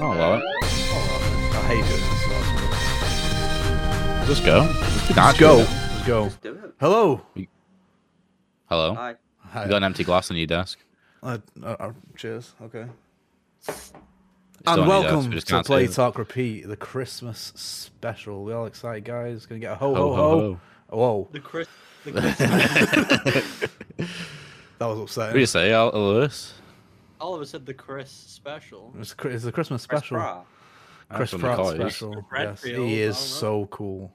Oh, well. I hate doing this. Just go. Let's That's go. good. Let's go. Let's do it. Hello. Hello. Hi. Hi. You got an empty glass on your desk. Uh, uh, uh, cheers. Okay. It's And still on your desk, welcome to can't Play it. Talk Repeat, the Christmas special. We all excited, guys. Gonna get a ho Ho, ho ho, ho. Whoa, The Chris. The Chris that was upsetting. What do you say, Al- Lewis? Oliver said the Chris special. It's, Chri- it's a Christmas special. Chris That's what they Pratt special. Yes, he is so cool.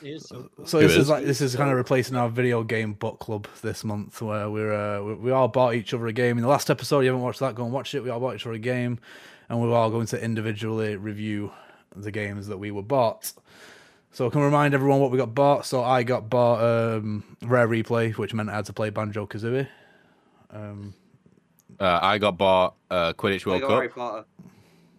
He is so cool. So this is is? like this is kind of replacing our video game book club this month, where we're uh, we, we all bought each other a game. In the last episode, you haven't watched that, go and watch it. We all bought each other a game, and we're all going to individually review the games that we were bought. So I can remind everyone what we got bought. So I got bought um, Rare Replay, which meant I had to play Banjo Kazooie. Um, Uh, I got bought uh, Quidditch World Lego Harry Cup. Potter.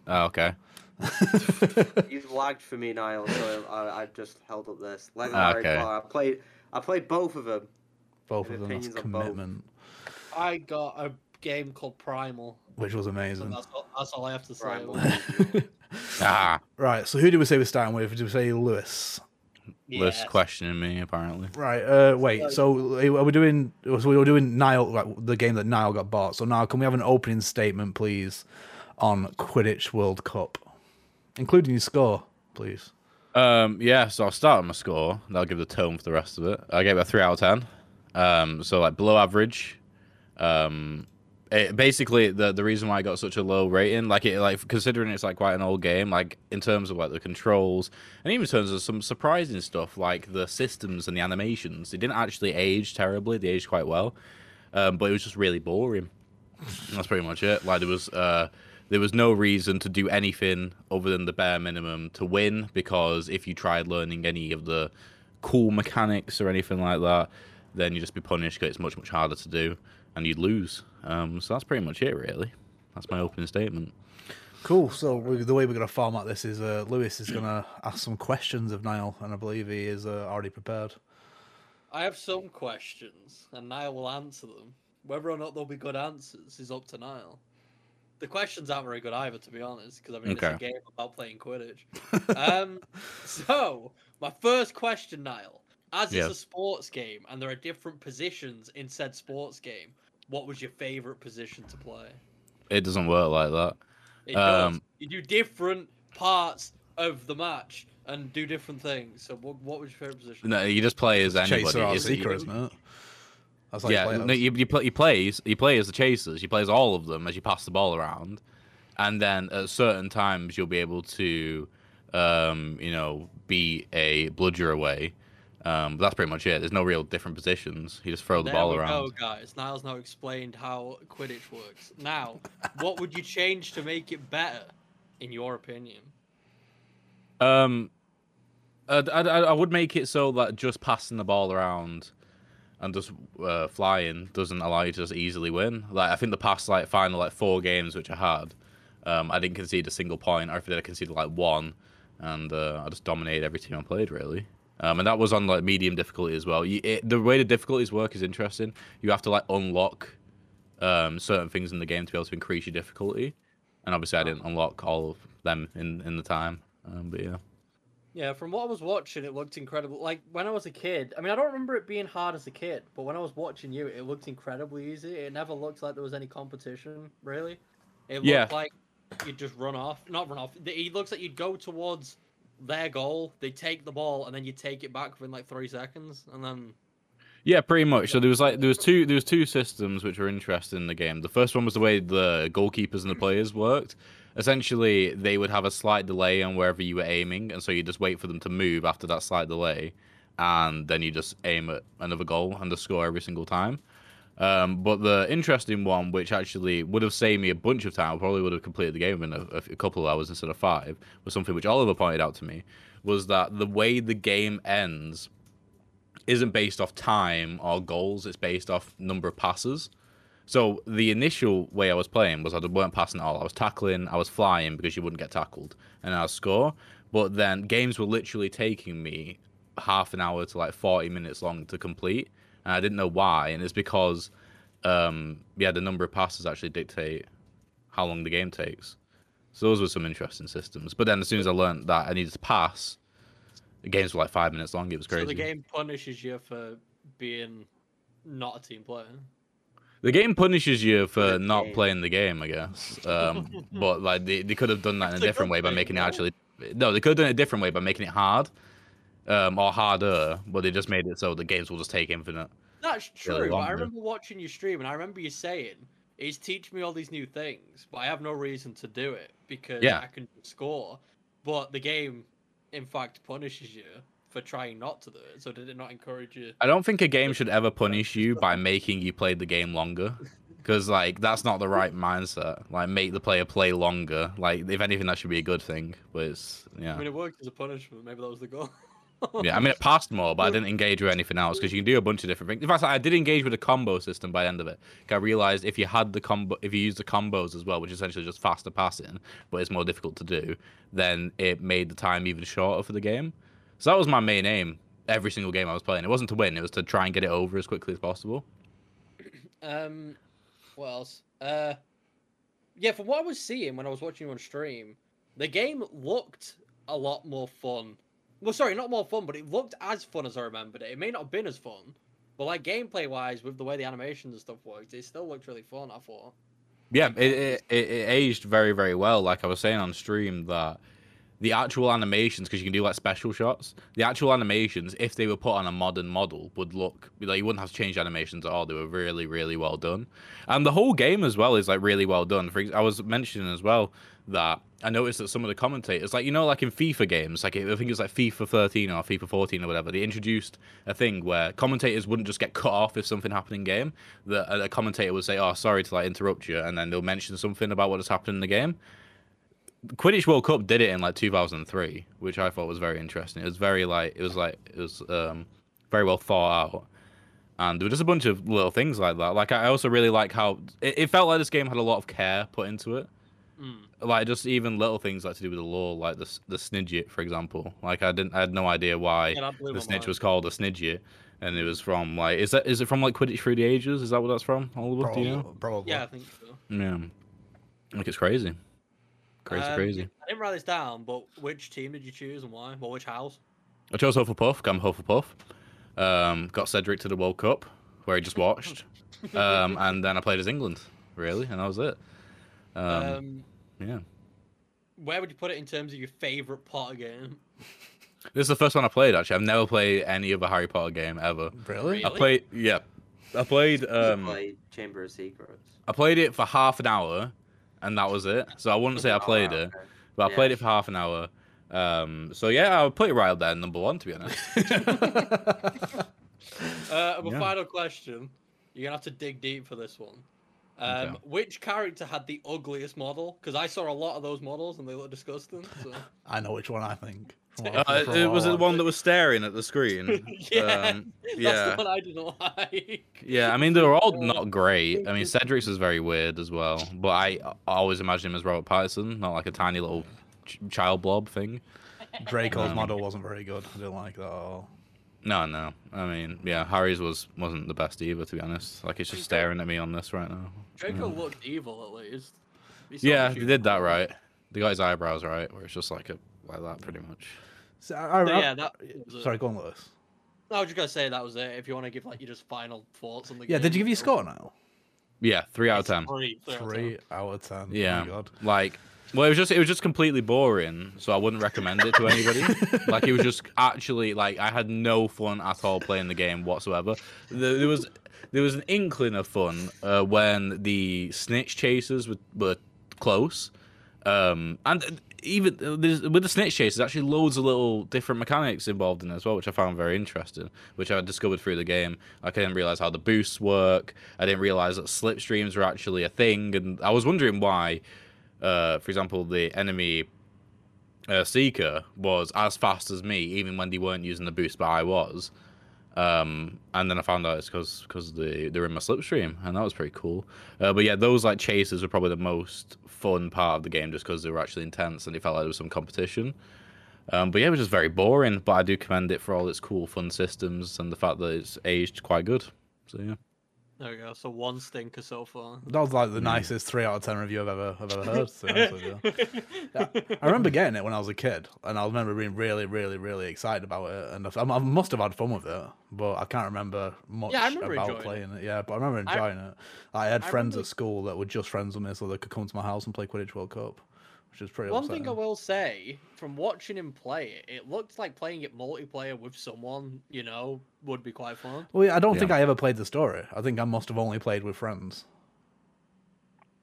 Oh, okay. You've lagged for me, Niall, so I, I just held up this. Lego Ah, Harry okay. Potter. I played. I played both of them. both of them, that's opinions on both? commitment, I got a game called Primal. which was So amazing. that's all, that's all I have to say. Primal. about it. Ah, Right, so who did we say we're starting with? Did we say Lewis? Lewis Yes. questioning me apparently. Right. Uh, wait. So are we doing? So we were doing Nile, like the game that Nile got bought. So now, can we have an opening statement, please, on Quidditch World Cup, including your score, please? Um, yeah, so I'll start on my score. That'll give the tone for the rest of it. I gave it a three out of ten. Um, so like below average. Um, it, basically the the reason why I got such a low rating, like it, like considering it's like quite an old game, like in terms of like the controls and even in terms of some surprising stuff like the systems and the animations, it didn't actually age terribly. They aged quite well, um, but it was just really boring. That's pretty much it. Like there was uh there was no reason to do anything other than the bare minimum to win because if you tried learning any of the cool mechanics or anything like that, then you'd just be punished because it's much much harder to do and you'd lose. Um, so that's pretty much it really. That's my opening statement. Cool. So we, the way we're gonna format this is uh, Lewis is gonna ask some questions of Niall, and I believe he is uh, already prepared. I have some questions, and Niall will answer them. Whether or not they'll be good answers is up to Niall. The questions aren't very good either, to be honest, because I mean it's a game about playing Quidditch. um, so my first question, Niall, as it's a sports game and there are different positions in said sports game, what was your favorite position to play? It doesn't work like that. It does. Um, You do different parts of the match and do different things. So what, what was your favorite position? No, you just play as anybody. Chaser our It's- seeker, isn't it? That's how you yeah, no, you, you play you play as- you play as the chasers. You play as all of them as you pass the ball around, and then at certain times you'll be able to, um, you know, beat a bludger away. Um, that's pretty much it. There's no real different positions. You just throw the there ball we around. go, guys. Niall's now explained how Quidditch works. Now, what would you change to make it better, in your opinion? Um, I, I, I would make it so that just passing the ball around and just uh, flying doesn't allow you to just easily win. Like I think the past like final like four games which I had, um, I didn't concede a single point, or if I did, I conceded like one, and uh, I just dominated every team I played really. Um, and that was on like medium difficulty as well. You, it, the way the difficulties work is interesting. You have to like unlock um, certain things in the game to be able to increase your difficulty, and obviously I didn't unlock all of them in in the time. Um, but yeah. Yeah, from what I was watching, it looked incredible. Like when I was a kid, I mean, I don't remember it being hard as a kid, but when I was watching you, it looked incredibly easy. It never looked like there was any competition, really. It looked Yeah. like you'd just run off, not run off. It looks like you'd go towards their goal, they take the ball, and then you take it back within like three seconds, and then Yeah, pretty much. So there was like there was two there was two systems which were interesting in the game. The first one was the way the goalkeepers and the players worked. Essentially, they would have a slight delay on wherever you were aiming, and so you just wait for them to move after that slight delay, and then you just aim at another goal and score every single time. Um, but the interesting one, which actually would have saved me a bunch of time, probably would have completed the game in a, a couple of hours instead of five, was something which Oliver pointed out to me, was that the way the game ends isn't based off time or goals. It's based off number of passes. So the initial way I was playing was I weren't passing at all. I was tackling, I was flying because you wouldn't get tackled, and I score. But then games were literally taking me half an hour to like 40 minutes long to complete, and I didn't know why. And it's because, um, yeah, the number of passes actually dictate how long the game takes. So those were some interesting systems. But then as soon as I learned that I needed to pass, the games were like five minutes long. It was crazy. So the game punishes you for being not a team player. The game punishes you for Good not game. playing the game, I guess. Um, but like they, they could have done that in a different way by making it actually. No, they could have done it a different way by making it hard, um, or harder. But they just made it so the games will just take infinite. That's true. but I remember watching your stream, and I remember you saying, "He's teaching me all these new things, but I have no reason to do it because Yeah. I can score." But the game, in fact, punishes you for trying not to do it. So did it not encourage you? I don't think a game should ever punish you by making you play the game longer. Because like that's not the right mindset. Like make the player play longer. Like if anything, that should be a good thing. But it's yeah. I mean, it worked as a punishment. Maybe that was the goal. Yeah, I mean, it passed more, but I didn't engage with anything else because you can do a bunch of different things. In fact, I did engage with a combo system by the end of it. I realized if you had the combo, if you use the combos as well, which is essentially just faster passing, but it's more difficult to do, then it made the time even shorter for the game. So that was my main aim every single game I was playing. It wasn't to win; it was to try and get it over as quickly as possible. Um, what else? Uh, yeah, from what I was seeing when I was watching you on stream, the game looked a lot more fun. Well, sorry, not more fun, but it looked as fun as I remembered it. It may not have been as fun, but like gameplay wise, with the way the animations and stuff worked, it still looked really fun. I thought. Yeah, it, it, it, it aged very, very well. Like I was saying on stream, that the actual animations, because you can do like special shots, the actual animations, if they were put on a modern model, would look like you wouldn't have to change animations at all. They were really, really well done, and the whole game as well is like really well done. For I was mentioning as well that I noticed that some of the commentators, like you know, like in FIFA games, like I think it's like FIFA 13 or FIFA 14 or whatever, they introduced a thing where commentators wouldn't just get cut off if something happened in game. That a a commentator would say, "Oh, sorry to like interrupt you," and then they'll mention something about what has happened in the game. Quidditch World Cup did it in like 2003, which I thought was very interesting. It was very like it was like it was um very well thought out, and there were just a bunch of little things like that. Like I also really like how it, it felt like this game had a lot of care put into it. Mm. Like just even little things like to do with the lore, like the the snidget, for example. Like I didn't, I had no idea why Yeah, that blew the my snitch mind. was called a snidget, and it was from like is that is it from like Quidditch through the ages? Is that what that's from? Oliver, do you know? Probably. probably. Yeah, I think so. Yeah, like it's crazy, crazy, Um, crazy. I didn't write this down, but which team did you choose and why? Well, which house? I chose Hufflepuff. I'm Hufflepuff. Um, got Cedric to the World Cup where he just watched, um, and then I played as England, really, and that was it. Um, Um, yeah, where would you put it in terms of your favorite Potter game? this is the first one I played. Actually, I've never played any other Harry Potter game ever. Really? I played, yeah, I played. You Um, played Chamber of Secrets. I played it for half an hour, and that was it. So I wouldn't say I Oh, played it, but I Yeah. played it for half an hour. Um, so yeah, I would put it right up there, number one, to be honest. Uh, and a Yeah. final question. You're gonna have to dig deep for this one. Um, Okay. Which character had the ugliest model? Because I saw a lot of those models and they look disgusting. So. I know which one I think. From what Uh, it was it the one that was staring at the screen. yeah, Um, that's yeah. the one I didn't like. Yeah, I mean they were all not great. I mean Cedric's was very weird as well, but I, I always imagine him as Robert Pattinson, not like a tiny little ch- child blob thing. Draco's Um, model wasn't very good. I didn't like that at all. No, no. I mean, yeah, Harry's was wasn't the best either, to be honest. Like it's just staring at me on this right now. Draco Yeah. looked evil at least. He Yeah, the they did that right. They got his eyebrows right, where it's just like a like that pretty much. So, I, I, So, I- yeah, that was it. Sorry, go on, Lewis. I was just gonna say that was it. If you want to give like your just final thoughts on the Yeah, game. did you give your score now? Yeah, three out of It's ten. Three, three out of ten. Out of ten. Yeah. Oh my god. Like, well, it was just it was just completely boring, so I wouldn't recommend it to anybody. like, it was just actually like I had no fun at all playing the game whatsoever. There, there was there was an inkling of fun uh, when the snitch chasers were, were close, um, and even uh, there's, with the snitch chasers, actually loads of little different mechanics involved in it as well, which I found very interesting, which I discovered through the game. Like, I didn't realize how the boosts work. I didn't realize that slipstreams were actually a thing, and I was wondering why uh, for example, the enemy uh, seeker was as fast as me, even when they weren't using the boost, but I was. Um, and then I found out it's because because they they're in my slipstream, and that was pretty cool. Uh, but yeah, those like chases were probably the most fun part of the game, just because they were actually intense and it felt like there was some competition. Um, but yeah, it was just very boring. But I do commend it for all its cool, fun systems and the fact that it's aged quite good. So yeah. There we go. So one stinker so far. That was like the Mm. nicest three out of ten review I've ever I've ever heard. to be honest with. I remember getting it when I was a kid, and I remember being really, really, really excited about it. And I, I must have had fun with it, but I can't remember much Yeah, I remember about enjoying playing it. Yeah, but I remember I- enjoying it. I had I friends remember- at school that were just friends with me, so they could come to my house and play Quidditch World Cup, which is pretty. One upsetting. thing I will say, from watching him play it, it looked like playing it multiplayer with someone, you know, would be quite fun. Well, yeah, I don't Yeah. think I ever played the story. I think I must have only played with friends.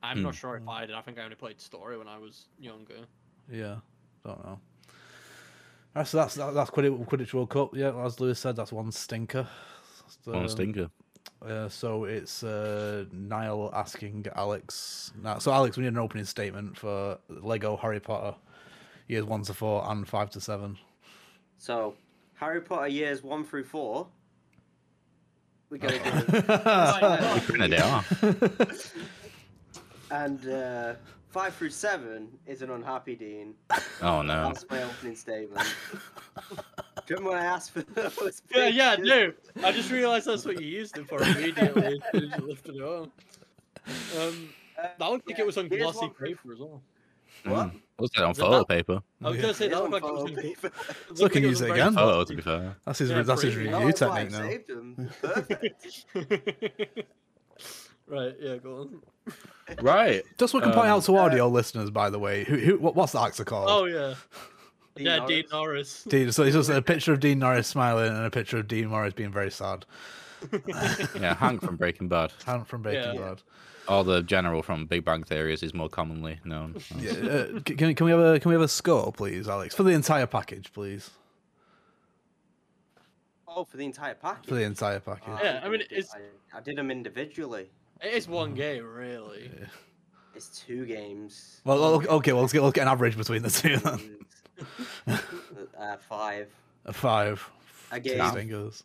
I'm Hmm. not sure if I did. I think I only played story when I was younger. Yeah, don't know. Alright, so that's that, that's Quidditch, Quidditch World Cup. Yeah, as Lewis said, that's one stinker. That's, One um, stinker. Uh, so it's uh, Niall asking Alex. Now, so Alex, we need an opening statement for Lego Harry Potter, years one to four and five to seven. So, Harry Potter years one through four. We're gonna do, Kinda they are. and uh, five through seven is an unhappy Dean. Oh no. That's my opening statement. Do you remember when I asked for those? Yeah, yeah, pictures? no. I just realised that's what you used it for immediately as soon as you lifted it up. Um, Uh, that looked like it was on glossy one paper as well. What? Mm. What's that on photo that- paper? I was Yeah. gonna say that looked like it was on paper. looked So like can it use it again? Photo, to be fair. That's his Yeah, that's his pretty- No, review that's technique now. saved them. Perfect. right, yeah, go on. Right. Just so we can point Um, out to audio listeners, by the way, who, who what, what's the actor called? Oh yeah, Dean yeah, Norris. Dean Norris. Dean, so it's just a picture of Dean Norris smiling and a picture of Dean Norris being very sad. Yeah, Hank from Breaking Bad. Hank from Breaking Yeah. Bad. Or the general from Big Bang Theory as he's more commonly known. Yeah, uh, c- can, can we have a can we have a score, please, Alex, for the entire package, please, Oh, for the entire package. for the entire package. Oh, Yeah, I mean, it's- I, I did them individually. It is one game, really. It's two games. Well, okay, well, let's get, let's get an average between the two then. And, uh, five. A five. I Two gave fingers.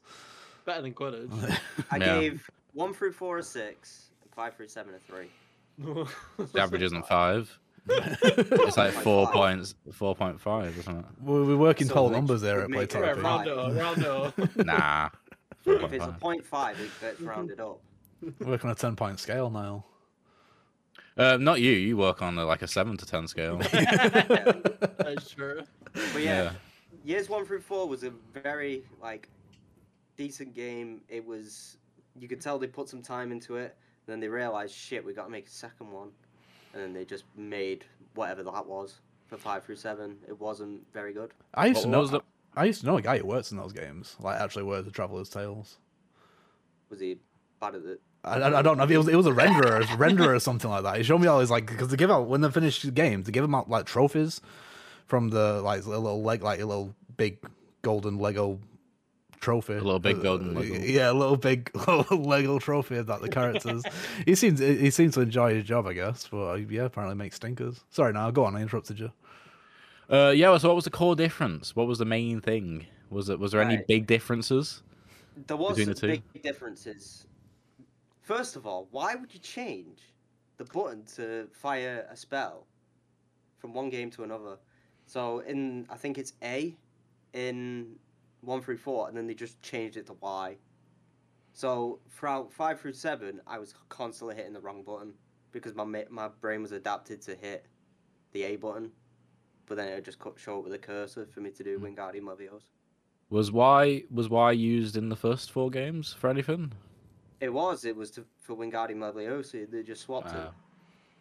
Better than Quidditch. I Yeah. gave one through four a six, and five through seven a three. The average isn't five. It's like four 4.5. points, four point five, isn't it? We're, we're working So whole which numbers there would at make it Play yeah, Therapy. round it up, round it up. Nah. If it's a 4.5. point five, it gets rounded up. Working on a ten point scale now. Uh, not you. You work on uh, like a seven to ten scale. That's true. But yeah, years one through four was a very like decent game. It was you could tell they put some time into it. And then they realized, shit, we got to make a second one, and then they just made whatever that was for five through seven. It wasn't very good. I used What to know. was the- I used to know a guy who works in those games. Like actually works at Traveller's Tales. Was he bad at it? I, I, I don't know. It was it was a renderer, a renderer or something like that. He showed me all his like because they give out when they finish the games, they give them out like trophies from the like a little leg like a little big golden Lego trophy. A little big Uh, golden Lego. Yeah, a little big Lego trophy about the characters. he seems he seems to enjoy his job, I guess. But uh, yeah, apparently makes stinkers. Sorry, now go on. I interrupted you. Uh, yeah. So, what was the core difference? What was the main thing? Was it? Was there any Right. big differences? There was Between the two? big differences. First of all, why would you change the button to fire a spell from one game to another? So in I think it's A in one through four, and then they just changed it to Y. So throughout five through seven, I was constantly hitting the wrong button because my my brain was adapted to hit the A button, but then it would just cut short with a cursor for me to do hmm. Wingardium Leviosa. Was Y was Y used in the first four games for anything? It was. It was to, for Wingardium Leviosa. They just swapped it.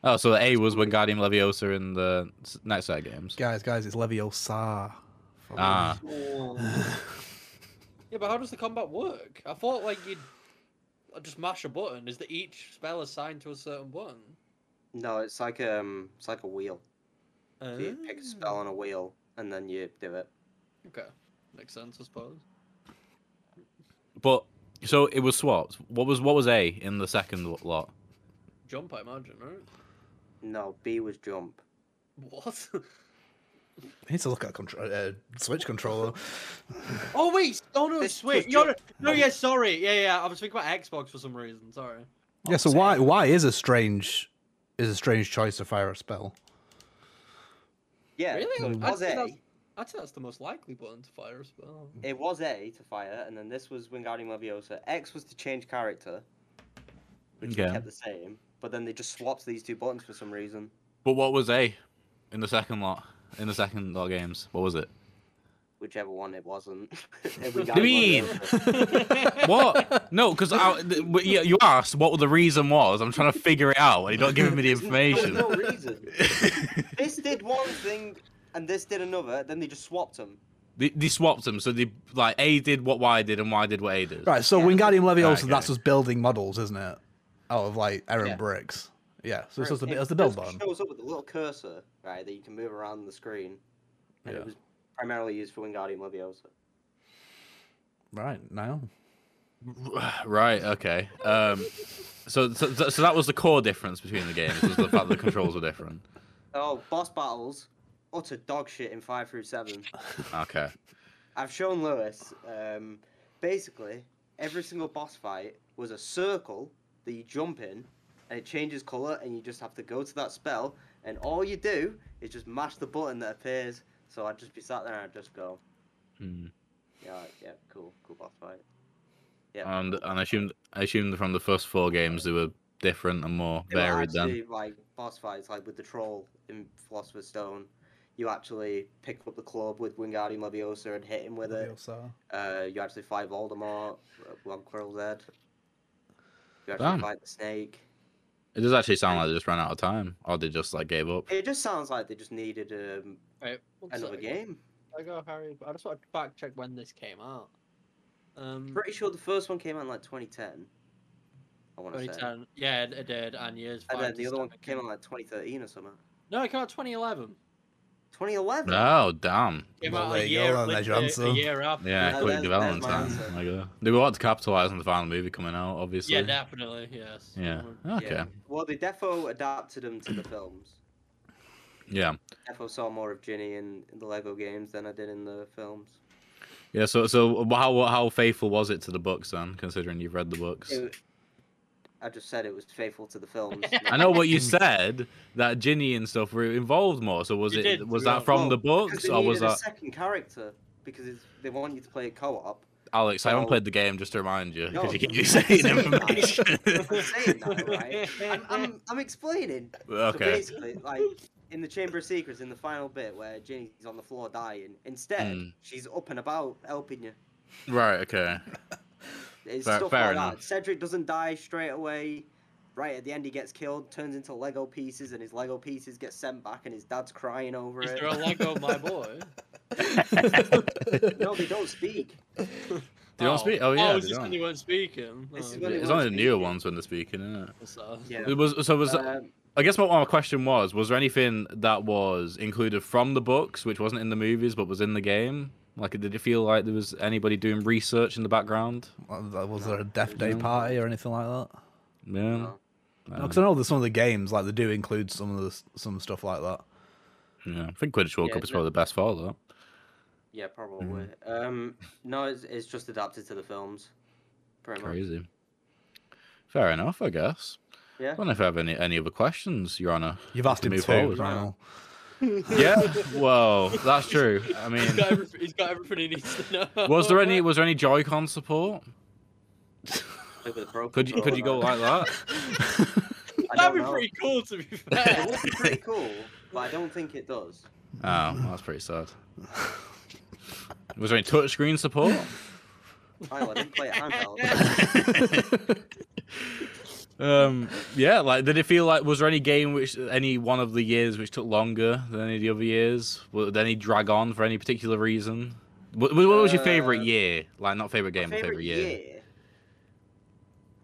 Oh, so A was Wingardium Leviosa in the s- next set of games. Guys, guys, it's Leviosa. Ah, Yeah, but how does the combat work? I thought like you'd just mash a button. Is that each spell assigned to a certain button? No, it's like um, it's like a wheel. So you pick a spell on a wheel, and then you do it. Okay, makes sense, I suppose. but so it was swapped. What was what was A in the second lot? Jump, I imagine, right? No, B was jump. What? I need to look at contro- uh, Switch controller. oh wait, oh no, This Switch. was No, no, no, yeah, sorry, yeah, yeah. I was thinking about Xbox for some reason. Sorry. Yeah, so why why is a strange is a strange choice to fire a spell? Yeah, Really? so it was say A. that's- I'd say that's the most likely button to fire a spell. It was A to fire, and then this was Wingardium Leviosa. X was to change character, which they Okay. kept the same. But then they just swapped these two buttons for some reason. But what was A in the second lot? In the second lot of games, what was it? Whichever one it wasn't. do you mean? What? No, because yeah, you asked what the reason was. I'm trying to figure it out, and you're not giving me the There's information. no reason. this did one thing and this did another. Then they just swapped them. they, they swapped them, so they like A did what Y did, and Y did what A did. Right, so Yeah. Wingardium Leviosa, Okay. that's just building models, isn't it? Out of like Iron Yeah. bricks. Yeah, so it's Right, just the, it it's the build just button. shows up with a little cursor, right, that you can move around the screen. And Yeah. it was primarily used for Wingardium Leviosa. Right, now. Right. Okay. Um. So, so, so that was the core difference between the games was the fact that the controls were different. Oh, boss battles, utter dog shit in five through seven. Okay. I've shown Lewis. Um, basically, every single boss fight was a circle that you jump in, and it changes color, and you just have to go to that spell, and all you do is just mash the button that appears. So I'd just be sat there and I'd just go, Hmm. yeah, yeah, cool, cool boss fight. Yeah. And and I assumed I assumed from the first four games they were different and more They varied. Actually, like boss fights, like with the troll in Philosopher's Stone. You actually pick up the club with Wingardium Leviosa and hit him with it. Uh, you actually fight Voldemort, one Quirrell's head. You actually Damn. fight the snake. It does actually sound like they just ran out of time, or they just like gave up. It just sounds like they just needed um, Right, another sec. game. I go, Harry. I just want to fact check when this came out. Um, Pretty sure the first one came out in like 2010. I want to say. 2010. Yeah, it, it did, and years. And then the other one came out in like 2013 or something. No, it came out 2011. 2011. Oh damn! Came Well, out a you go, year, then, there's your literally answer. a year after. Yeah, Yeah, quick there's- development time. answer. There you go. They want to capitalize on the final movie coming out, obviously. Yeah, definitely. Yes. Yeah. Okay. Yeah. Well, they defo adapted them to the films. Yeah. Defo saw more of Ginny in, in the Lego games than I did in the films. Yeah. So, so how how faithful was it to the books then, considering you've read the books? It- I just said it was faithful to the films. I know what you said that Ginny and stuff were involved more. So was You it did, was to be that from Well, the books or was needed a that second character because it's, they want you to play it co-op. Alex? I haven't Oh. played the game just to remind you because No, you keep I'm saying saying information. I'm saying that, right? I'm, I'm, I'm explaining. So okay. basically, like in the Chamber of Secrets, in the final bit where Ginny's on the floor dying, instead Mm. she's up and about helping you. Right. Okay. It's Fair- stuff fair like enough. that. Cedric doesn't die straight away. Right at the end, he gets killed, turns into Lego pieces, and his Lego pieces get sent back, and his dad's crying over Is it. there a Lego, my boy? no, they don't speak. They don't speak? Oh, yeah, Oh, they it's just when don't. you weren't speaking. This Oh, is when it's only the newer ones when they're speaking, isn't it? so- Yeah. It was so was Um, I guess what my question was was there anything that was included from the books which wasn't in the movies but was in the game? Like, did it feel like there was anybody doing research in the background? Was was there a Death Day No. party or anything like that? Yeah. no. Because I know that some of the games, like they do include some of the some stuff like that. yeah. I think Quidditch World Yeah, Cup is no- probably the best for that. Yeah, probably. Um, no, it's, it's just adapted to the films. Pretty much. Crazy. Fair enough, I guess. Yeah. I don't know if I have any any other questions, Your Honor. You've asked him Move two. forward. Ryan. Yeah. Well, that's true. I mean, He's got, everything, he's got everything he needs to know. was there any was there any Joy-Con support? Like with a broken Could you could you go like that? That'd be know. pretty cool, to be fair. It fair. would be pretty cool, but I don't think it does. Oh, that's pretty sad. Was there any touchscreen support? Oh, I didn't play it handheld. um, yeah, like did it feel like was there any game which any one of the years which took longer than any of the other years? Did any drag on for any particular reason? What, what was your favorite Uh, year? Like not favorite game, but favorite year.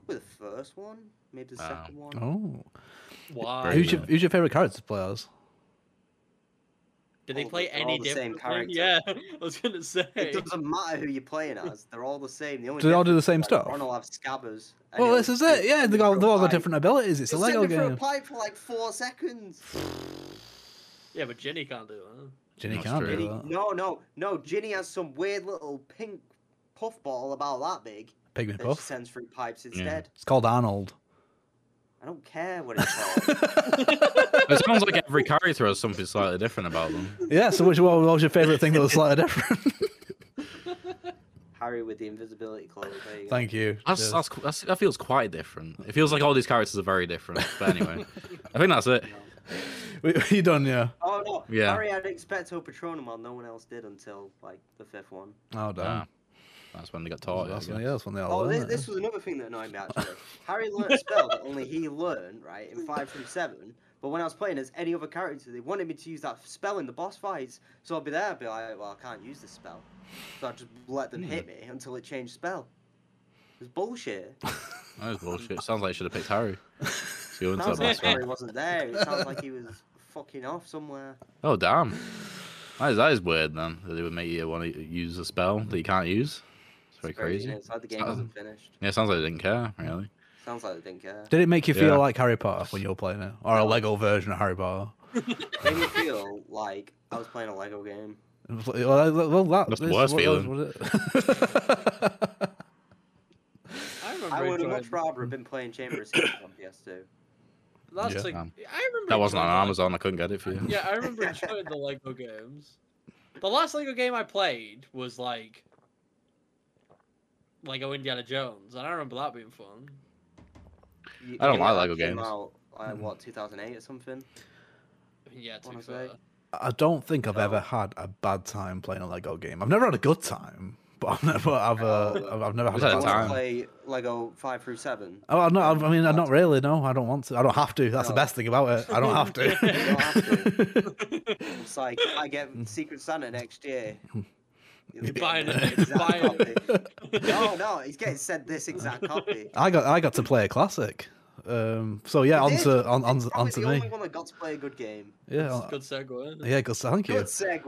Probably the first one, maybe the Wow. second one. Oh, Why? Who's your who's your favorite character to play as? Did they all play the- any all the same character. Yeah, I was gonna say. It doesn't matter who you're playing as; they're all the same. The only Do they all do the same is, stuff? Ron will have scabbers. Well, this is it. Yeah, they got they all got different abilities. It's a He'll Lego send it through game. a pipe for like four seconds. Yeah, but Ginny can't do that. Ginny That's can't true. do that. no, no, no. Ginny has some weird little pink puff ball about that big Pygmy that she Puff. sends through pipes instead. It's called Arnold. I don't care what it's called. It sounds like every character has something slightly different about them. Yeah. So which one what was your favorite thing that was slightly different? Harry with the invisibility cloak. There you go. Thank you. That's, Cheers. that's, that's, that feels quite different. It feels like all these characters are very different. But anyway, I think that's it. We, you done, yeah. Oh no, Yeah. Harry had Expecto Patronum on. No one else did until like the fifth one. Oh, damn. Ah, that's when they got taught. that's when, yeah, that's when they all Oh, learn this, this was another thing that annoyed me actually. Harry learned a spell that only he learned, right, in five through seven. But when I was playing as any other character, they wanted me to use that spell in the boss fights. So I'd be there, I'd be like, well, I can't use this spell. So I'd just let them hit hmm. me until it changed spell. It was bullshit. That was bullshit. Sounds like you should have picked Harry. So you went to Sounds like boss fight. Harry wasn't there. It sounds like he was fucking off somewhere. Oh damn. That is, that is weird then. That they would make you want to use a spell that you can't use. It's very crazy. It's like the game Sounds- wasn't finished. Yeah, it sounds like they didn't care, really. Sounds like they didn't care. Did it make you feel Yeah. like Harry Potter when you were playing it, or a Lego version of Harry Potter? made me feel like I was playing a Lego game. Well, that- well, that That's the worst what- feeling. was it? I remember. I would have much rather have been playing Chamber of Secrets on PS2. That's Yeah. like Um, I remember. That wasn't on enjoying, like- Amazon. I couldn't get it for you. Yeah, I remember enjoying the Lego games. The last Lego game I played was like Lego Indiana Jones, and I remember that being fun. You- I don't like know, Lego that came games. Out, like, what 2008 or something? Yeah, to be Wanna fair. say? I don't think I've No. ever had a bad time playing a Lego game. I've never had a good time, but I've never, I've, uh, I've, I've never had We've a had bad a I time. time. play Lego five through seven. Oh no! I mean, not really. No, I don't want to. I don't have to. That's the best thing about it. I don't have to. Don't have It's like I get Secret Santa next year. You'll get Buying it, exact buying it. copy. No, no, he's getting sent this exact copy. I got, I got to play a classic. Um, so yeah, You on did. to on on, It's on to the me. only one that got to play a good game. Yeah, Good segue. yeah, good. Thank you. Good segue.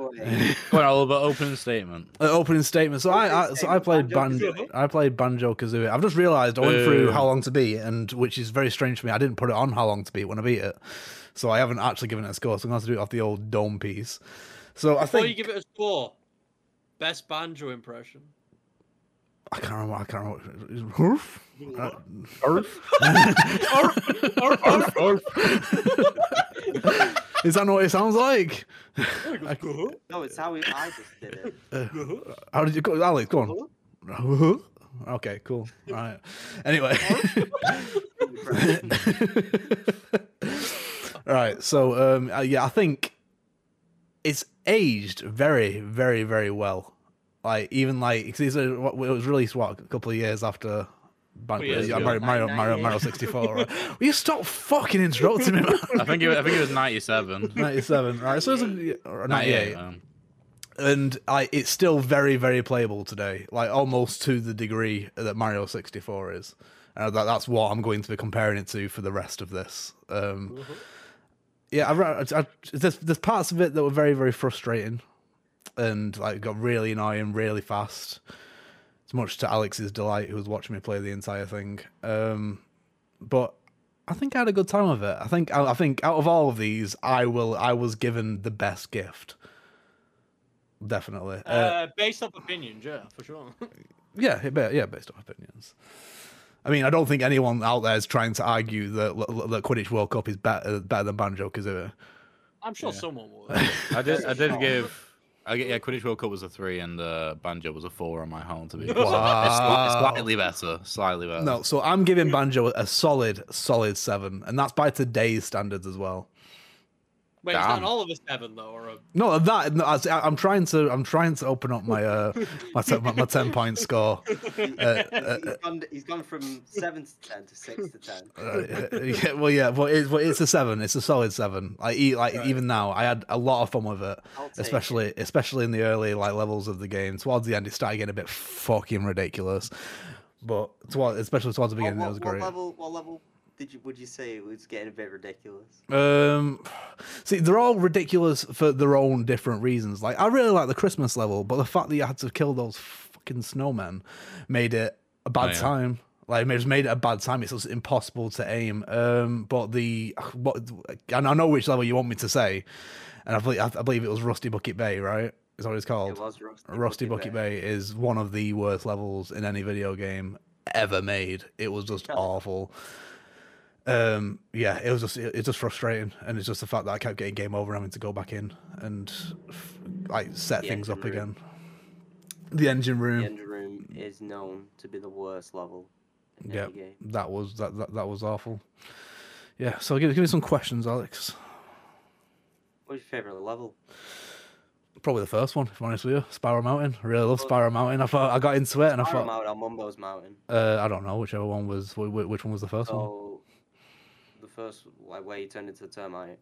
Go on, all about opening statement. Uh, opening statement. So I, I Opening so I played Banjo banjo. I played banjo kazooie. I've just realised I went through how long to beat, and which is very strange for me. I didn't put it on how long to beat when I beat it, so I haven't actually given it a score. So I'm gonna have to do it off the old dome piece. So I Before think you give it a score, best banjo impression. I can't remember. I can't remember. Hoof? Uh, Is that not what it sounds like? No, it's how we, I just did it. Uh, how did you go, Alex? Go on. Okay, cool. All right. Anyway. All right. So, um, uh, yeah, I think it's aged very, very, very well. Like even like because it's a, what- it was released what a couple of years after. Ban- years yeah. Mario, Mario, Mario, Mario 64. Right? Will you stop fucking interrupting me, man? I think it, I think it was 97. 97, right? So it's a, or 98. um, and I, it's still very, very playable today, like almost to the degree that Mario 64 is. And that, that's what I'm going to be comparing it to for the rest of this. Um, yeah, I, I, I, there's, there's parts of it that were very, very frustrating, and like got really annoying really fast. It's much to Alex's delight, who was watching me play the entire thing. Um, but I think I had a good time of it. I think I, I think out of all of these, I will I was given the best gift. Definitely. Uh, Uh, based off opinions, yeah, for sure. yeah, yeah, yeah, based on opinions. I mean, I don't think anyone out there is trying to argue that that Quidditch World Cup is better better than Banjo Kazooie. I'm sure someone would. I did. I did give. I get yeah. Quidditch World Cup was a three, and uh, Banjo was a four on my home. To be. Wow. It's, it's slightly better. Slightly better. No, so I'm giving Banjo a solid, solid seven, and that's by today's standards as well. Wait, it's not Damn. all of us seven though, or a No, that no, I- I'm trying to I'm trying to open up my uh my ten, my, my ten point score. Uh, he's, gone, he's gone from seven to ten to six to ten. Uh, yeah, well, yeah, but it's, but it's a seven. It's a solid seven. Like, e- like even now, I had a lot of fun with it, I'll take especially especially in the early like levels of the game. Towards the end, it started getting a bit fucking ridiculous, but towards, especially towards the What, beginning, what, it was what great. level? What level did you? Would you say it was getting a bit ridiculous? Um, see, they're all ridiculous for their own different reasons. Like, I really like the Christmas level, but the fact that you had to kill those fucking snowmen made it a bad Oh, yeah. time. Like, it just made it a bad time. It's just impossible to aim. Um, but the what, and I know which level you want me to say, and I believe I believe it was Rusty Bucket Bay, right? Is what it's called? It was Rusty, Rusty Bucket Bay is one of the worst levels in any video game ever made. It was just awful. Um, yeah, it was just it, it's just frustrating, and it's just the fact that I kept getting game over, having to go back in and f- like set The things up room. again. The engine room, The engine room. Is known to be the worst level Yeah, that was that, that that was awful. Yeah, so give, give me some questions, Alex. What's your favorite level? Probably the first one, if I'm honest with you. Spiral Mountain. I really love Spiral Mountain. I thought I got into it and I thought Mountain or Mumbo's Mountain. uh, I don't know whichever one was wh- wh- which one was the first one. The first like where you turned into a termite.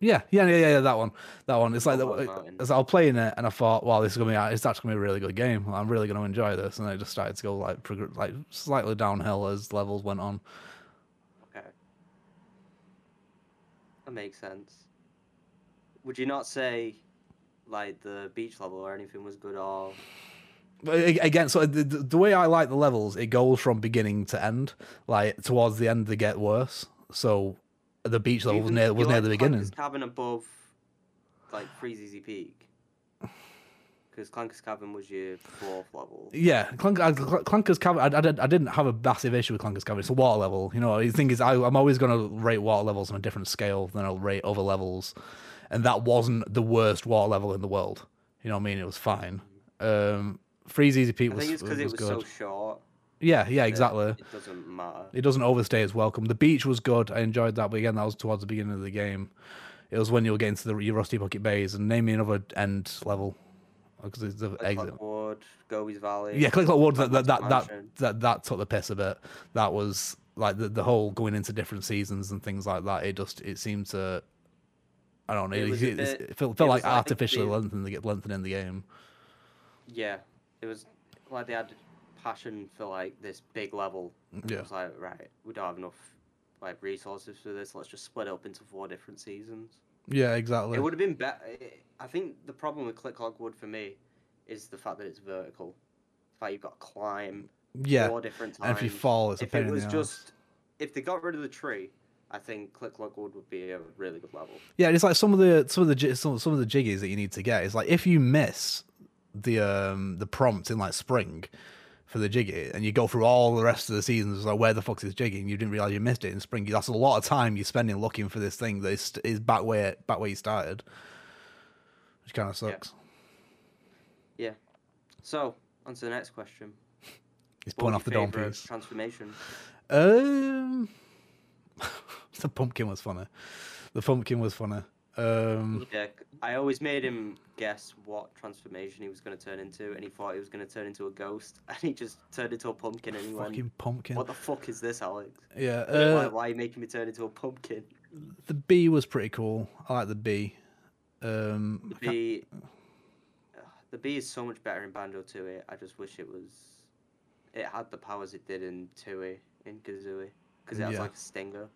Yeah, yeah, yeah, yeah, that one. That one. It's like the, Mountain. as I was playing it and I thought, wow, this is gonna be uh, it's actually gonna be a really good game. I'm really gonna enjoy this, and I just started to go like progr- like slightly downhill as levels went on. Okay. That makes sense. Would you not say like the beach level or anything was good or But again, so the, the the way I like the levels, it goes from beginning to end. Like towards the end, they get worse. So the beach level was near was near the beginning. Clanker's Cavern above like Freezeezy Peak. Because Clanker's Cavern was your fourth level. Yeah, Clank, I, Cl- Clanker's Cavern. I, I, did, I didn't have a massive issue with Clanker's Cavern. It's a water level. You know, the thing is, I, I'm always going to rate water levels on a different scale than I'll rate other levels, and that wasn't the worst water level in the world. You know what I mean? It was fine. Um, Freezeezy I was, think it's because was it was good. so short. Yeah, yeah, exactly. It doesn't matter. It doesn't overstay its welcome. The beach was good. I enjoyed that, but again, that was towards the beginning of the game. It was when you were getting to the your Rusty Bucket Bays, and name me another end level because it's the Like exit. Wood, Gobi's Valley. Yeah, Click Like Wood. That that, that that that that took the piss a bit. That was like the the whole going into different seasons and things like that. It just it seemed to. I don't know. It It, it, bit- it felt, felt like like artificially the- lengthening the lengthening the game. Yeah, it was like they had passion for like this big level. It Yeah, was like, right, we don't have enough like resources for this. Let's just split it up into four different seasons. yeah, exactly. It would have been better. I think the problem with Click Clock Wood for me is the fact that it's vertical. The fact you've got to climb Yeah, four different times. and if you fall, it's a if pain it in was the ass. just, if they got rid of the tree, I think Click Clock Wood would be a really good level. Yeah, it's like some of the some of the some, some of the jiggies that you need to get. It's like if you miss the um the prompt in like spring for the jiggy and you go through all the rest of the seasons like where the fuck's this jiggy and you didn't realize you missed it in spring that's a lot of time you're spending looking for this thing that is, is back where back where you started which kind of sucks. Yeah. sucks So, on to the next question. he's pulling off the dome piece transformation? um the pumpkin was funny the pumpkin was funny um Yeah, I always made him guess what transformation he was going to turn into, and he thought he was going to turn into a ghost, and he just turned into a pumpkin, and he went, fucking pumpkin "What the fuck is this, Alex? yeah why, uh, why are you making me turn into a pumpkin?" the bee was pretty cool i like the bee um The bee, the bee is so much better in Banjo Tooie. I just wish it was, it had the powers it did in Tooie in Kazooie, because it has Yeah. like a stinger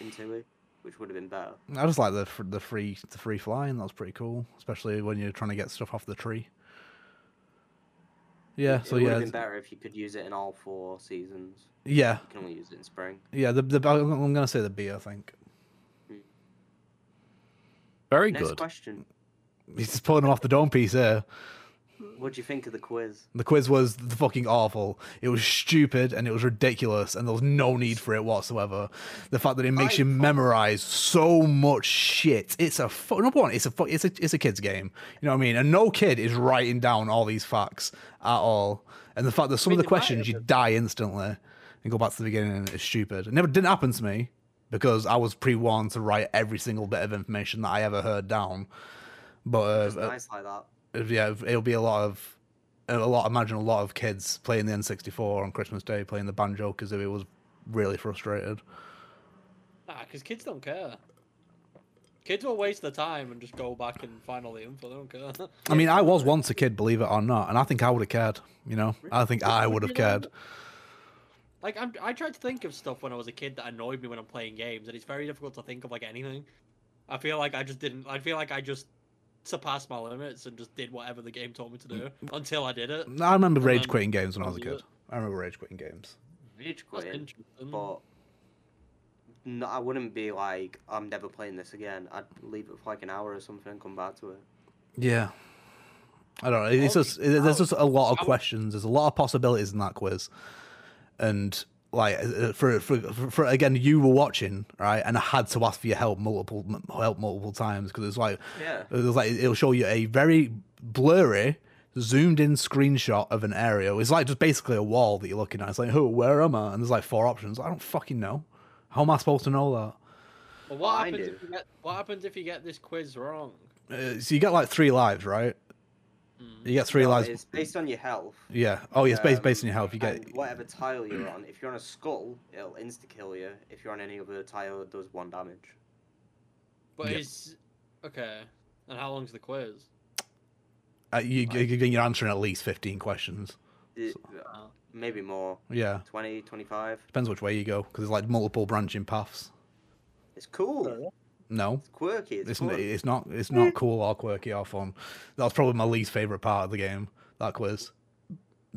in Tooie, which would have been better. I just like the the free the free flying. That was pretty cool, especially when you're trying to get stuff off the tree. Yeah. it So would yeah, have been better if you could use it in all four seasons. yeah, You can only use it in spring. yeah. The the I'm I'm gonna say the bee. I think hmm. Very good. Next good. question. he's just pulling him off the dome piece here. What do you think of the quiz? The quiz was fucking awful. It was stupid and it was ridiculous, and there was no need for it whatsoever. The fact that it makes I you memorize so much shit. It's a fu- number one. It's a fu- it's a it's a kid's game. You know what I mean? And no kid is writing down all these facts at all. And the fact that some of the questions you die instantly and go back to the beginning is stupid. It never didn't happen to me because I was pre-warned to write every single bit of information that I ever heard down. But It's uh, nice like that. Yeah, it'll be a lot of a lot. Imagine a lot of kids playing the N64 on Christmas Day, playing the banjo because it was really frustrated. Nah, because kids don't care. Kids will waste their time and just go back and find all the info. They don't care. I mean, I was once a kid, believe it or not, and I think I would have cared. You know, I think I would have cared. Like I'm, I tried to think of stuff when I was a kid that annoyed me when I'm playing games, and it's very difficult to think of like anything. I feel like I just didn't. I feel like I just surpassed my limits and just did whatever the game told me to do until I did it. I remember And rage then quitting games when I was a kid. it. I remember rage quitting games. Rage quitting, but no, I wouldn't be like, I'm never playing this again. I'd leave it for like an hour or something and come back to it. Yeah. I don't know. It's just it- there's just a lot of questions. There's a lot of possibilities in that quiz, and like uh, for for, for, for again, you were watching right, and I had to ask for your help multiple help multiple times because it's like Yeah. it was like it'll show you a very blurry zoomed in screenshot of an area. It's like just basically a wall that you're looking at. It's like, oh, where am I? And there's like four options. I don't fucking know. How am I supposed to know that? Well, what happens if you get what happens if you get this quiz wrong? Uh, so you get like three lives, right? You get three No, lives. It's based on your health. Yeah. Oh, yeah, it's based, um, based on your health. You and get. whatever tile you're on. If you're on a skull, it'll insta kill you. If you're on any other tile, it does one damage. But Yep. is okay. And how long's the quiz? Uh, you, you, you're answering at least 15 questions. It- Oh. maybe more. Yeah. 20, 25. Depends which way you go because there's like multiple branching paths. It's cool. No. It's quirky. It's, It's, fun. n- it's not it's not cool or quirky or fun. That's probably my least favorite part of the game. That quiz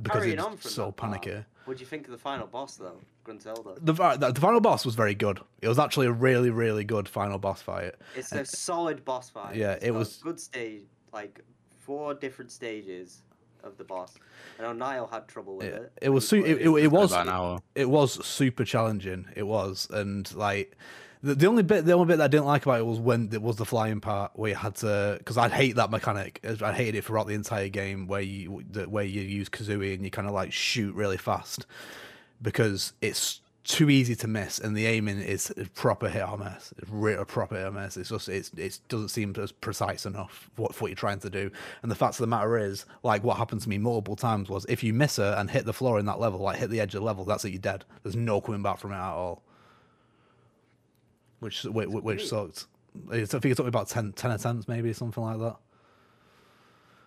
because Carrying on it's from so that part, panicky. What do you think of the final boss, though? Gruntilda. The, the the final boss was very good. It was actually a really really good final boss fight. It's a solid boss fight. Yeah, It's it got was- good stage, like four different stages of the boss. I know Niall had trouble with It, it. it was He su- it, played it, it was about an hour. it was super challenging. It was and like. The, the only bit, the only bit that I didn't like about it was when it was the flying part where you had to, because I'd hate that mechanic. I hated it throughout the entire game where you, where you use Kazooie and you kind of like shoot really fast, because it's too easy to miss and the aiming is proper hit or miss. It's re- a proper hit or miss. It's just it's it doesn't seem as precise enough what, for what you're trying to do. And the fact of the matter is, like what happened to me multiple times was if you miss her and hit the floor in that level, like hit the edge of the level, that's it. You're dead. There's no coming back from it at all. Which which, which sucked. It's, I think it's something about 10, 10 attempts, maybe something like that.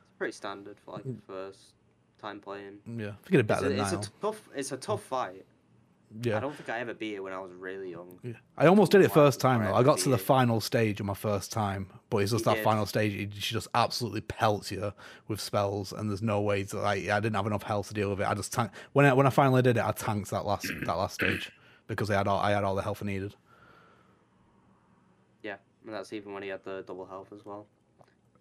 It's pretty standard for like mm. first time playing. Yeah, I think it's It's better a, than it's a tough. It's a tough fight. Yeah. I don't think I ever beat it when I was really young. Yeah. I almost did it first time though. I got to the yeah. final stage on my first time, but it's just You that did. final stage. it- She just absolutely pelts you with spells, and there's no way to like. I didn't have enough health to deal with it. I just tank when I when I finally did it. I tanked that last that last stage because I had all I had all the health I needed. Yeah, and that's even when he had the double health as well.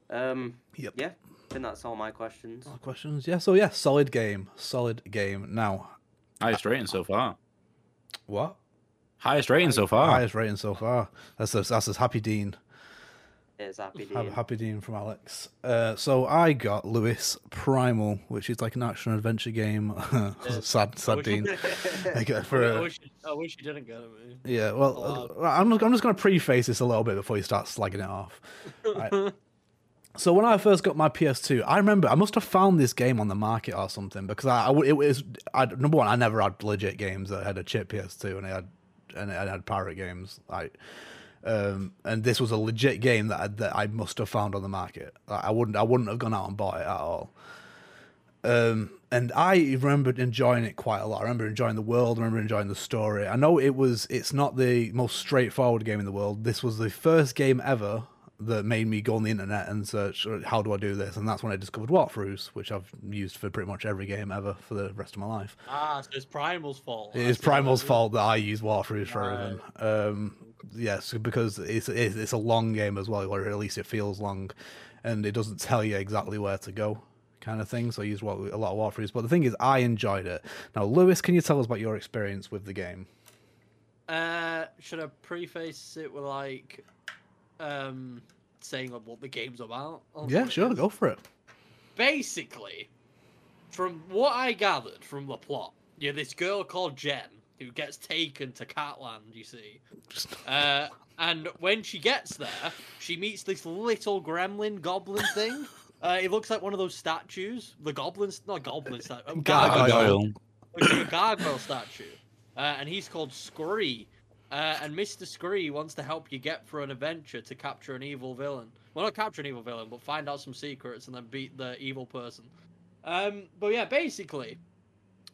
Um, Yep. yeah, I think that's all my questions. Other questions? Yeah. So yeah, solid game, solid game. Now, Highest rating so far. what? Highest rating so far. Highest rating so far. That's that's, that's Happy Dean. It's Happy Have Dean. Happy Dean from Alex. Uh, so I got Lewis Primal, which is like an action adventure game. sad, I sad wish- Dean. Like, uh, for I, a- wish, I wish you didn't get it. Man. Yeah, well, Oh, uh, I'm just, I'm just going to preface this a little bit before you start slagging it off. Right. so when I first got my PS2, I remember I must have found this game on the market or something because I, I w- it was I, number one I never had legit games that had a chip PS2 and I had and it had pirate games like. Um, and this was a legit game that I, that I must have found on the market. I wouldn't I wouldn't have gone out and bought it at all. Um, and I remembered enjoying it quite a lot. I remember enjoying the world. I remember enjoying the story. I know it was. It's not the most straightforward game in the world. This was the first game ever that made me go on the internet and search uh, how do I do this, and that's when I discovered walkthroughs, which I've used for pretty much every game ever for the rest of my life. Ah, so it's Primal's fault. It is. Primal's fault that I use walkthroughs for Right. everything. Um, yes, because it's, it's it's a long game as well, or at least it feels long, and it doesn't tell you exactly where to go, kind of thing. So I use wa- a lot of walkthroughs. But the thing is, I enjoyed it. Now, Lewis, can you tell us about your experience with the game? Uh, should I preface it with like, um, saying like, what the game's about? Yeah, sure, go for it. Basically, from what I gathered from the plot, you're this girl called Jen who gets taken to Catland. You see, uh, and when she gets there, she meets this little gremlin goblin thing. Uh, it looks like one of those statues. The goblins, not goblin statue. Gargoyle. Gargoyle. A gargoyle statue. Uh, and he's called Scurry. Uh, and Mr. Scurry wants to help you get through an adventure to capture an evil villain. Well, not capture an evil villain, but find out some secrets and then beat the evil person. Um, but yeah, basically,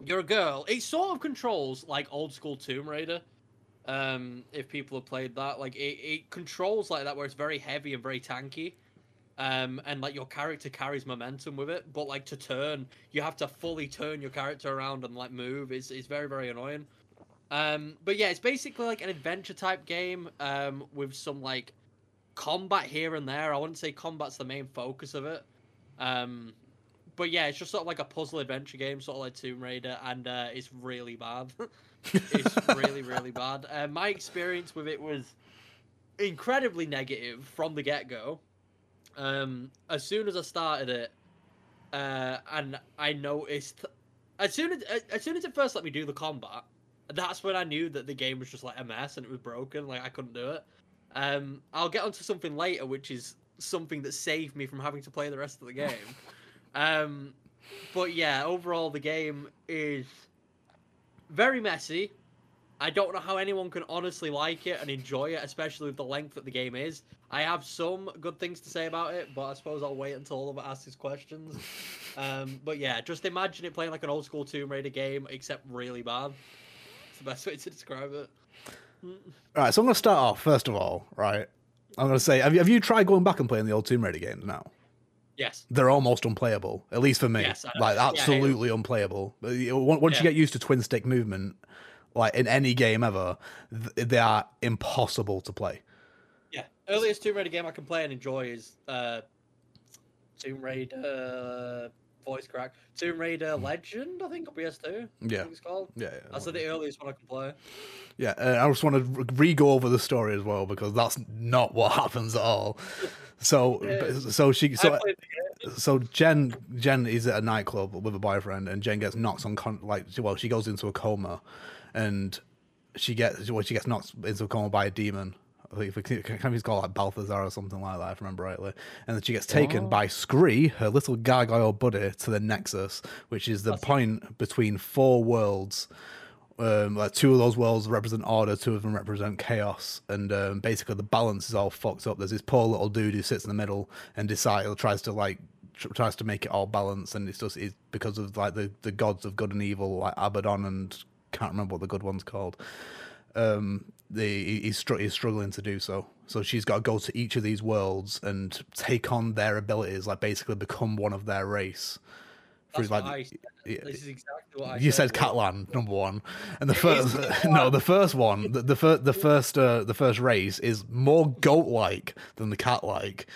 you're a girl. It sort of controls like old school Tomb Raider. Um, if people have played that, like it, it controls like that where it's very heavy and very tanky. Um, and like your character carries momentum with it, but like to turn, you have to fully turn your character around and like move. It's it's very very annoying. Um, but yeah, it's basically like an adventure type game um, with some like combat here and there. I wouldn't say combat's the main focus of it. Um, but yeah, it's just sort of like a puzzle adventure game, sort of like Tomb Raider, and uh, it's really bad. it's really really bad. Uh, my experience with it was incredibly negative from the get go. Um, as soon as I started it, uh, and I noticed as soon as as soon as it first let me do the combat, that's when I knew that the game was just like a mess and it was broken. Like I couldn't do it. Um, I'll get onto something later, which is something that saved me from having to play the rest of the game. um, but yeah, overall the game is very messy. I don't know how anyone can honestly like it and enjoy it, especially with the length that the game is. I have some good things to say about it, but I suppose I'll wait until all of it asks his questions. Um, but yeah, just imagine it playing like an old school Tomb Raider game, except really bad. It's the best way to describe it. All right, so I'm going to start off first of all. Right, I'm going to say, have you have you tried going back and playing the old Tomb Raider games now? Yes. They're almost unplayable, at least for me. Yes, like Yeah, absolutely unplayable. But Once once you get used to twin stick movement, like in any game ever, they are impossible to play. Yeah. Earliest Tomb Raider game I can play and enjoy is uh, Tomb Raider voice crack. Tomb Raider Legend, I think, on PS2. I Yeah, think it's called. yeah, yeah. That's the earliest one I can play. Yeah, uh, I just want to re go over the story as well because that's not what happens at all. So, Yeah. so she, so I played the game. so Jen Jen is at a nightclub with a boyfriend, and Jen gets knocked on con- like well, she goes into a coma, and she gets well, she gets knocked into a coma by a demon. I think if it- he's called like Balthazar or something like that, if I remember rightly. And then she gets taken by Scree, her little gargoyle buddy, to the Nexus, which is the That's- point between four worlds. Um, like two of those worlds represent order, two of them represent chaos, and um, basically the balance is all fucked up. There's this poor little dude who sits in the middle and decides tries to like tr- tries to make it all balance, and it's just it's because of like the the gods of good and evil, like Abaddon and can't remember what the good one's called. Um, the he's str- he's struggling to do so. So she's got to go to each of these worlds and take on their abilities, like basically become one of their race. That's what I This is exactly what I you said Catland number one, and the It first no, the first one, the the, fir- the first uh, the first race is more goat like than the cat like.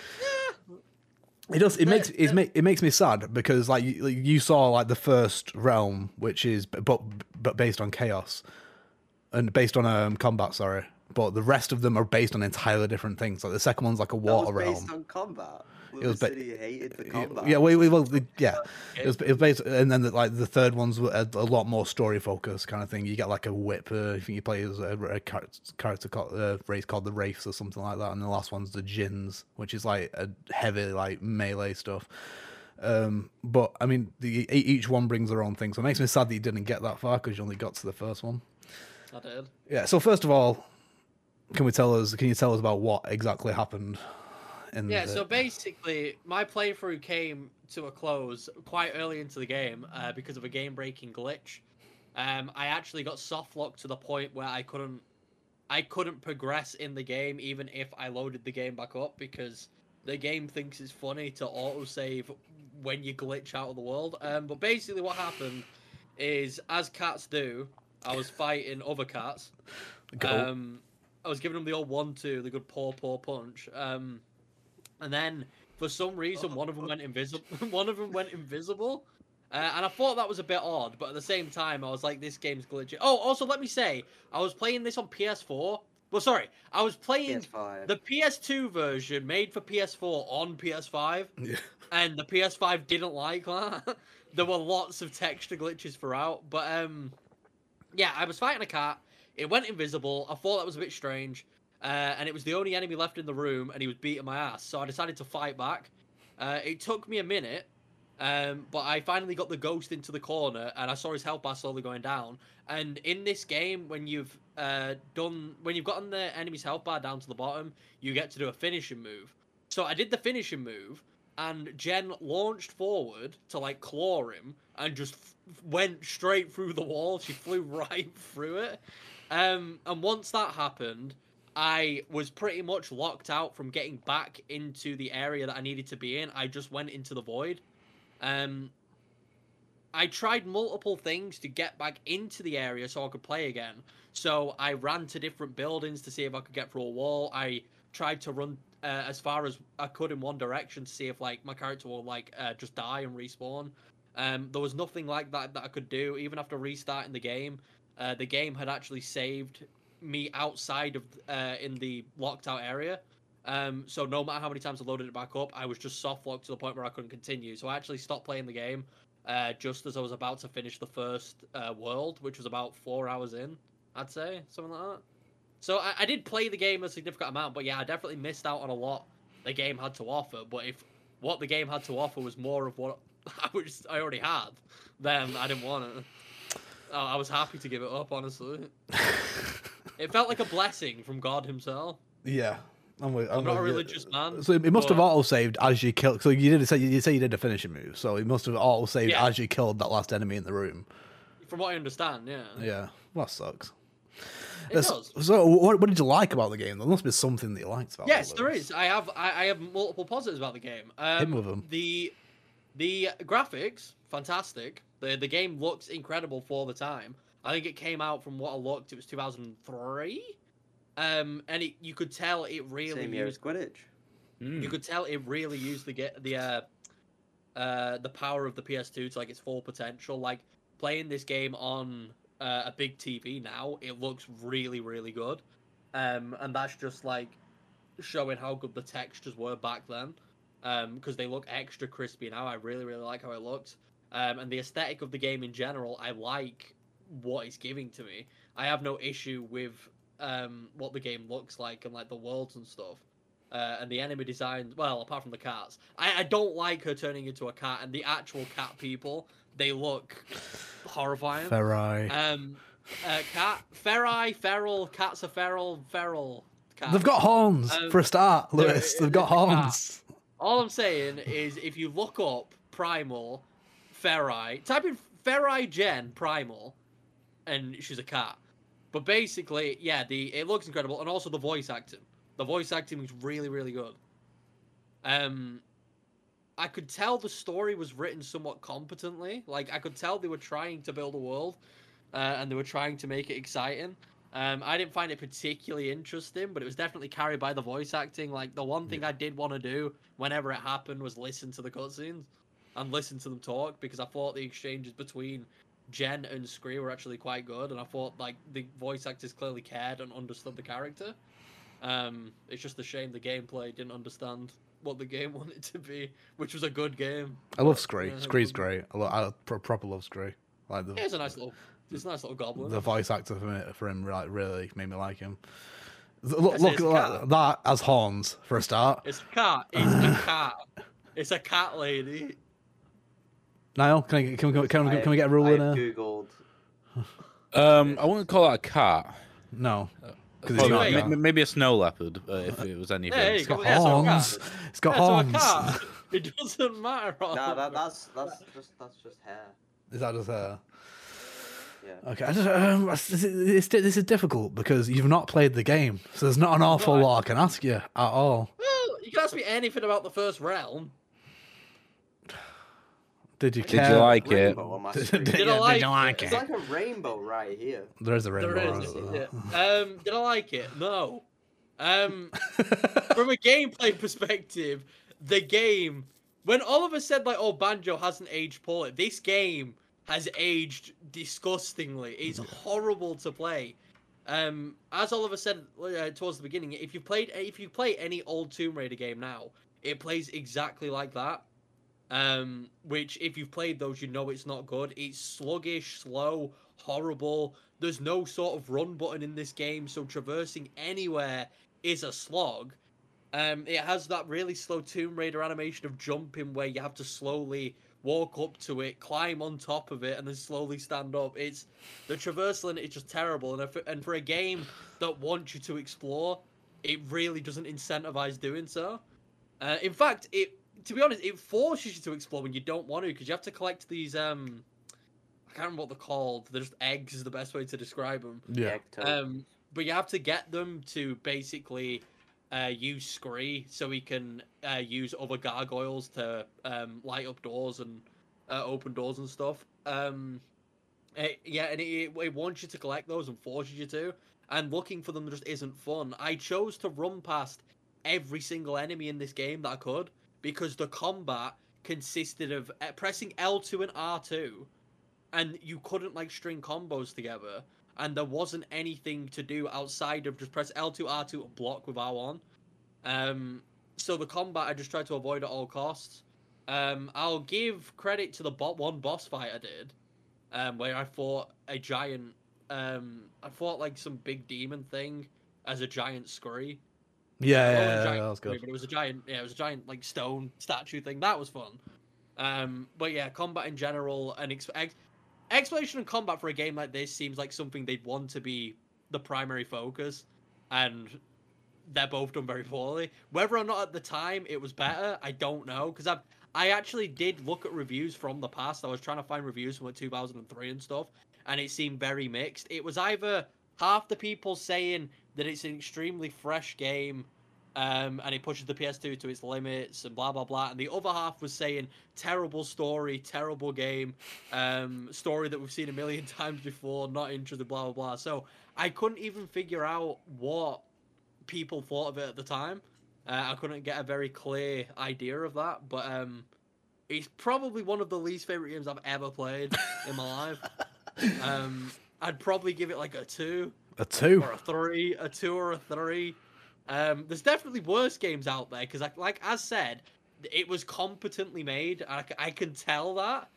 It does. It makes it, make, it makes me sad because like you, like, you saw like the first realm, which is but but based on chaos, and based on um combat. Sorry, but the rest of them are based on entirely different things. Like the second one's like a That water was realm. based on combat. It was ba- hated the Yeah, combat. Yeah, we, we well, the- yeah. It was, it was based, and then the, like the third one's a, a lot more story focused kind of thing. You get like a whip. Uh, I think you play as a, a character called, uh, race called the Wraiths or something like that, and the last one's the Djinns, which is like a heavy like melee stuff. Um, but I mean, the e- each one brings their own thing, so it makes me sad that you didn't get that far because you only got to the first one. I did. Yeah. So first of all, can we tell us? Can you tell us about what exactly happened? In Yeah, the, so basically, my playthrough came to a close quite early into the game uh, because of a game-breaking glitch. Um, I actually got soft locked to the point where I couldn't, I couldn't progress in the game even if I loaded the game back up because the game thinks it's funny to autosave when you glitch out of the world. Um, but basically, what happened is, as cats do, I was fighting other cats. Go. Um, I was giving them the old one-two, the good paw paw punch. Um, and then for some reason, one of them went invisible. one of them went invisible, uh, and I thought that was a bit odd. But at the same time, I was like, "This game's glitchy." Oh, also, let me say, I was playing this on PS4. Well, sorry, I was playing PS5. the PS2 version made for PS4 on PS5 yeah. and the PS5 didn't like that. there were lots of texture glitches throughout, but um, yeah, I was fighting a cat. It went invisible. I thought that was a bit strange, uh, and it was the only enemy left in the room, and he was beating my ass. So I decided to fight back. Uh, it took me a minute, um, but I finally got the ghost into the corner, and I saw his health bar slowly going down. And in this game, when you've uh, done, when you've gotten the enemy's health bar down to the bottom, you get to do a finishing move. So I did the finishing move, and Jen launched forward to like claw him, and just f- went straight through the wall. She flew right through it. Um, and once that happened, I was pretty much locked out from getting back into the area that I needed to be in. I just went into the void. Um, I tried multiple things to get back into the area so I could play again. So I ran to different buildings to see if I could get through a wall. I tried to run uh, as far as I could in one direction to see if like my character will like uh, just die and respawn. Um, there was nothing like that that I could do even after restarting the game. Uh, the game had actually saved me outside of uh, in the locked out area, Um, so no matter how many times I loaded it back up, I was just soft locked to the point where I couldn't continue. So I actually stopped playing the game uh, just as I was about to finish the first uh, world, which was about four hours in, I'd say, something like that. So I, I did play the game a significant amount, but yeah, I definitely missed out on a lot the game had to offer. But if what the game had to offer was more of what I was I already had, then I didn't want it. I I was happy to give it up, honestly. It felt like a blessing from God Himself. Yeah. I'm, with, I'm not a with you. religious man. So it must have but- auto saved as you killed. So you did say you say you did a finishing move. So it must have auto saved Yeah. as you killed that last enemy in the room. From what I understand, yeah. Yeah, well, that sucks. It That's- does. So what, what did you like about the game? There must be something that you liked about Yes, it. there Lewis. is. I have I, I have multiple positives about the game. Um, Hit me with 'em. The the graphics, fantastic. The the game looks incredible for the time. I think it came out from what I looked. It was 2003, um, and it, you could tell it really Same year as used. Quidditch. Hmm. You could tell it really used the get the uh, uh, the power of the PS2 to like its full potential. Like playing this game on uh, a big TV now, it looks really really good, um, and that's just like showing how good the textures were back then, because they look extra crispy now. I really really like how it looks, um, and the aesthetic of the game in general. I like what it's giving to me. I have no issue with um, what the game looks like and like the worlds and stuff. Uh, and the enemy design, well, apart from the cats, I, I don't like her turning into a cat. And the actual cat people, they look horrifying. Ferai. Um, uh, cat, ferai, feral, cats are feral, feral. Cat. They've got horns Um, for a start, Lewis. They've got cat. horns. All I'm saying is, if you look up Primal, Ferai, type in Ferai Jen Primal, and she's a cat. But basically, yeah, the it looks incredible, and also the voice acting. The voice acting is really, really good. Um, I could tell the story was written somewhat competently. Like I could tell they were trying to build a world, uh, and they were trying to make it exciting. Um, I didn't find it particularly interesting, but it was definitely carried by the voice acting. Like the one thing I did want to do whenever it happened was listen to the cutscenes and listen to them talk because I thought the exchanges between Jen and Scree were actually quite good, and I thought like the voice actors clearly cared and understood the character. Um, it's just a shame the gameplay didn't understand what the game wanted to be, which was a good game. I love Scree. Yeah, Scree's it great. I, lo- I pro- proper love Scree. Like the, Yeah, it's a nice little, it's a nice little goblin. the voice actor for, me, for him like really made me like him. Look, look it, at that, cat. that as horns for a start. It's a cat. It's a cat. It's a cat lady. Niall, can, I, can, we, can, we, I can we get a have- rule I in have here? Googled. Um, I wouldn't call that a cat. No, because it's not. wait. a m- maybe a snow leopard, uh, if it was anything. Yeah, It's got Yeah, so a cat. horns. It's got Yeah, so a horns. It doesn't matter. Nah, that, that's that's just that's just hair. Is that just hair? Yeah. Okay, I just, um, it's, it's, this is difficult because you've not played the game, so there's not an awful Right. lot I can ask you at all. Well, you can ask me anything about the first realm. Did you Did you like it? Rainbow on my Did, did, Did you, like did you like it? It's like a rainbow right here. There is a rainbow. is. isn't yeah. Um, did I like it? No. Um, from a gameplay perspective, the game when Oliver said like, "Oh, Banjo hasn't aged poorly," this game has aged disgustingly. It's horrible to play. Um, as Oliver said uh, towards the beginning, if you played, if you play any old Tomb Raider game now, it plays exactly like that. Um, which if you've played those, you know it's not good. It's sluggish, slow, horrible. There's no sort of run button in this game, so traversing anywhere is a slog. Um, it has that really slow Tomb Raider animation of jumping where you have to slowly walk up to it, climb on top of it, and then slowly stand up. It's the traversal in it is just terrible, and if, and for a game that wants you to explore, it really doesn't incentivize doing so. Uh, in fact, it to be honest, it forces you to explore when you don't want to because you have to collect these. Um, I can't remember what they're called. They're just eggs is the best way to describe them. Yeah. Egg. Um, but you have to get them to basically uh, use Scree so he can uh, use other gargoyles to um, light up doors and uh, open doors and stuff. Um, it- yeah, and it, it wants you to collect those and forces you to. And looking for them just isn't fun. I chose to run past every single enemy in this game that I could because the combat consisted of uh, pressing L2 and R2 and you couldn't like string combos together and there wasn't anything to do outside of just press L2 R2 and block with R1 Um, so the combat I just tried to avoid at all costs. Um, I'll give credit to the bot one boss fight I did, um, where I fought a giant. Um, I fought like some big demon thing as a giant scurry. Yeah, yeah, yeah, giant that was good. But it was a giant. Yeah, it was a giant like stone statue thing. That was fun. Um, but yeah, combat in general and ex- ex- exploration and combat for a game like this seems like something they'd want to be the primary focus, and they're both done very poorly. Whether or not at the time it was better, I don't know because I I actually did look at reviews from the past. I was trying to find reviews from like 2003 and stuff, and it seemed very mixed. It was either half the people saying that it's an extremely fresh game um, and he pushes the PS2 to its limits and blah blah blah. And the other half was saying terrible story, terrible game, um, story that we've seen a million times before, not interested, blah blah blah. So I couldn't even figure out what people thought of it at the time. Uh, I couldn't get a very clear idea of that, but um, it's probably one of the least favorite games I've ever played in my life. Um, I'd probably give it like a two A two. or a three, a two or a three. Um, there's definitely worse games out there because, like, like as said, it was competently made. I can tell that.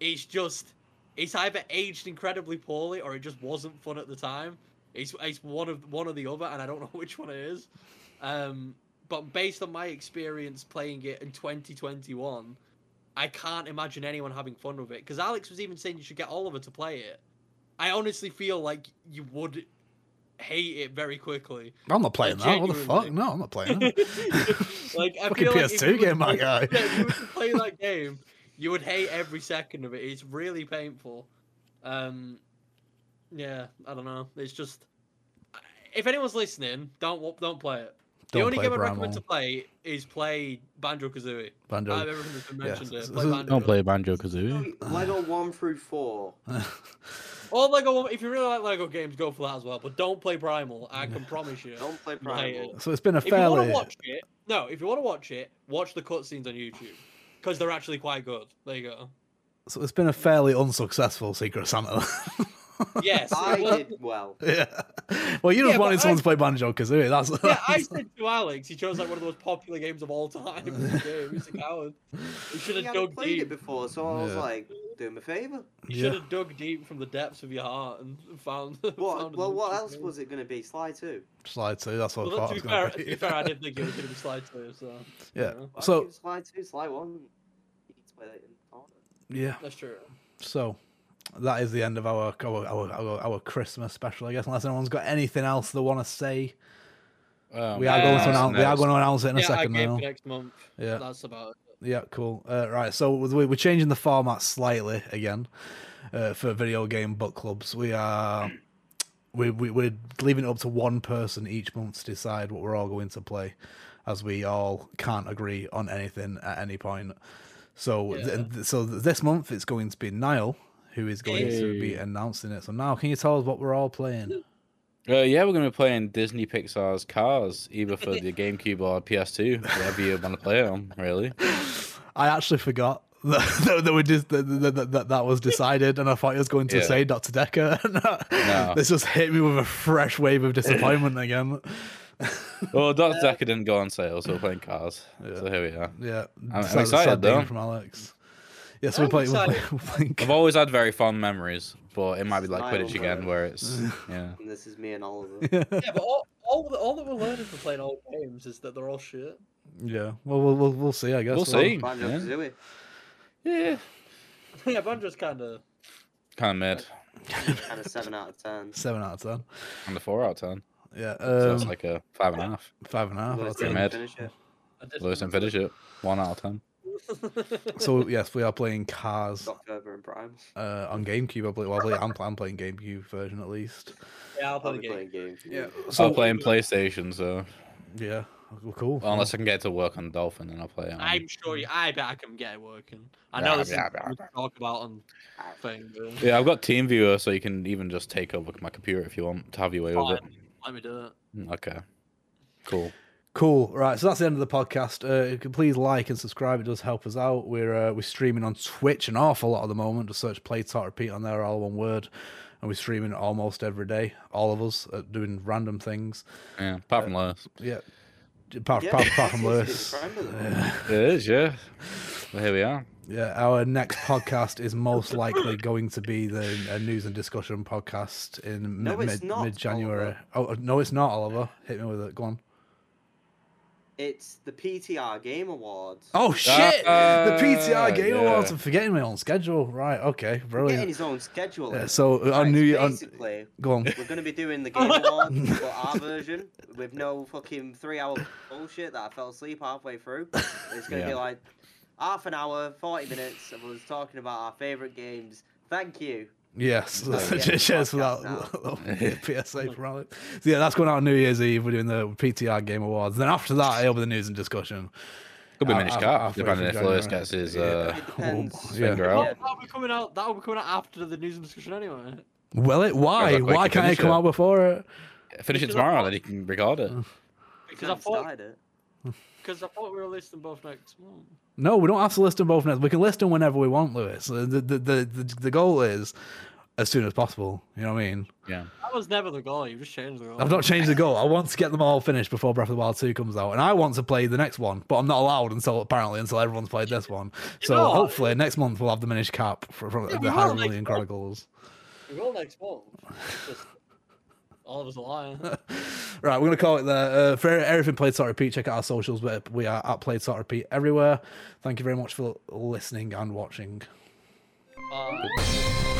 It's just, it's either aged incredibly poorly or it just wasn't fun at the time. It's it's one of one or the other, and I don't know which one it is. Um, but based on my experience playing it in 2021, I can't imagine anyone having fun with it. Because Alex was even saying you should get Oliver to play it. I honestly feel like you would hate it very quickly. I'm not playing that. What the fuck? No, I'm not playing that. like I Fucking feel like PS2 you game, my guy. Yeah, you were to play that game, you would hate every second of it. It's really painful. Um, yeah, I don't know. It's just if anyone's listening, don't don't play it. The Don't only game I'd recommend to play is play Banjo Kazooie. Banjo. Out of everything that's been Yeah, mentioned so- here, play Banjo. Don't play Banjo Kazooie. Lego one through four. Or Lego. If you really like Lego games, go for that as well. But don't play Primal. I can promise you. Don't play Primal. so it's been a If you want fairly. to watch it, no. If you want to watch it, watch the cutscenes on YouTube because they're actually quite good. There you go. So it's been a fairly unsuccessful Secret Santa. Yes. I was- did well. yeah. Well, you just Yeah, but wanted someone I- to play Banjo Kazooie. That's. yeah, I said to Alex, he chose like one of the most popular games of all time. in. He's a coward. He should He have hadn't dug played it before, so I was Yeah. like, do him a favour. You Yeah. should have dug deep from the depths of your heart and found. What? found Well, what else game. was it going to be? Sly 2? Sly two. That's what Well, I to thought. be fair, gonna be. be fair, I didn't think it was going to be Sly two, so Yeah. you know, So- I Sly 2, Sly 1. You need play that in. Yeah. that's true. So that is the end of our our, our our our Christmas special, I guess. Unless anyone's got anything else they want to say, Um, we are going to announce. We are going to announce it in a second now. next month. Yeah. that's about it. Yeah, cool. Uh, right, so we- we're changing the format slightly again uh, for video game book clubs. We are we, we we're leaving it up to one person each month to decide what we're all going to play, as we all can't agree on anything at any point. So Yeah. th- so this month it's going to be Niall who is going to be announcing it. So now, can you tell us what we're all playing? Uh, yeah, we're going to be playing Disney Pixar's Cars, either for the GameCube or PS2, whatever you want to play it on, really. I actually forgot. That, that, we just, that, that, that, that was decided, and I thought he was going to Yeah. say Dr. Dekker. No. This just hit me with a fresh wave of disappointment again. Well, Dr. Dekker didn't go on sale, so we're playing Cars. Yeah. So here we are. Yeah, I'm sad- excited, though. from Alex. Yes, we're I'm playing. We're excited. playing, we're playing I've always had very fond memories, but it might be like Smile Quidditch again, where it's yeah. And this is me and Oliver. Yeah, but all, all, that- all that we're learning from playing old games is that they're all shit. yeah. Well, we'll we'll, we'll see. I guess We'll see. Banjo Yeah. Kazooie. Yeah, yeah, Banjo's kind of. kind of mid, Kind of 7 out of 10. Seven out of ten. and a four out of ten. Yeah, So um, it's like a five and a half. five and a half. Lewis I'd didn't mid. finish it. Lewis and finish it. One out of ten. So yes, we are playing Cars Got further in Prime. uh, on GameCube. I believe. Well, I believe I'm, I'm playing GameCube version at least. yeah, I'll I'll play the game. playing games. Yeah. So I'm playing PlayStation, so Yeah. Well, cool. well, unless I can get it to work on Dolphin, then I'll play it. On... I'm sure you. I bet I can get it working. I Yeah, know this yeah, is yeah, we can talk about on thing. But Yeah, I've got TeamViewer, so you can even just take over my computer if you want to have your way with it. fine, let me do it. Mm, Okay, cool. Cool. Right. So that's the end of the podcast. Uh, please like and subscribe. It does help us out. We're uh, we're streaming on Twitch an awful lot at the moment. Just search Play Talk Repeat on there, all one word. And we're streaming almost every day. All of us uh, doing random things. Yeah, apart from Lewis. Yeah. apart, Yeah, apart, apart from that's Lewis. his friend of the month. It is, yeah. Well, here we are. Yeah, our next podcast is most likely going to be the a news and discussion podcast in No, mid, it's not, mid January. Oh no, it's not, Oliver. Hit me with it. Go on. It's the PTR Game Awards. Oh shit! the Ah, PTR Game yeah. Awards. I'm forgetting my own schedule. Right. Okay. Getting Brilliant. his own schedule. Yeah, in. so uh, Right, on New Year, on, basically, go on. we're going to be doing the Game Awards, but our version with no fucking three-hour bullshit that I fell asleep halfway through. It's going to be like half an hour, forty minutes of us talking about our favorite games. Thank you. Yes, Oh, yeah, cheers for that podcast little PSA from Alex. So yeah, that's going out on New Year's Eve. We're doing the PTR Game Awards. Then after that, it'll be the news and discussion. Could be I'll- Minish I'll- Cap, halfway depending if Lewis gets his Yeah. uh, It depends. yeah. finger out. that'll be coming out. That'll be coming out after the news and discussion anyway. Will it? Why? Why can't it come it. out before it? Finish it tomorrow, thought- then you can record it. Because I Can't thought, it. Because I thought we were listing both next month. No, we don't have to list them both. Next. We can list them whenever we want, Lewis. The the, the the the the goal is as soon as possible. You know what I mean? Yeah. That was never the goal. You just changed the goal. I've not changed the goal. I want to get them all finished before Breath of the Wild 2 comes out. And I want to play the next one, but I'm not allowed until apparently until everyone's played this one. So know what? hopefully next month we'll have the Minish Cap for, from Yeah, the will Hyrule Million. Chronicles. The goal next month. It's just all of us are lying. Right, we're gonna call it there. Uh, for everything Play Talk Repeat, check out our socials. But we are at Play Talk Repeat everywhere. Thank you very much for listening and watching. Uh,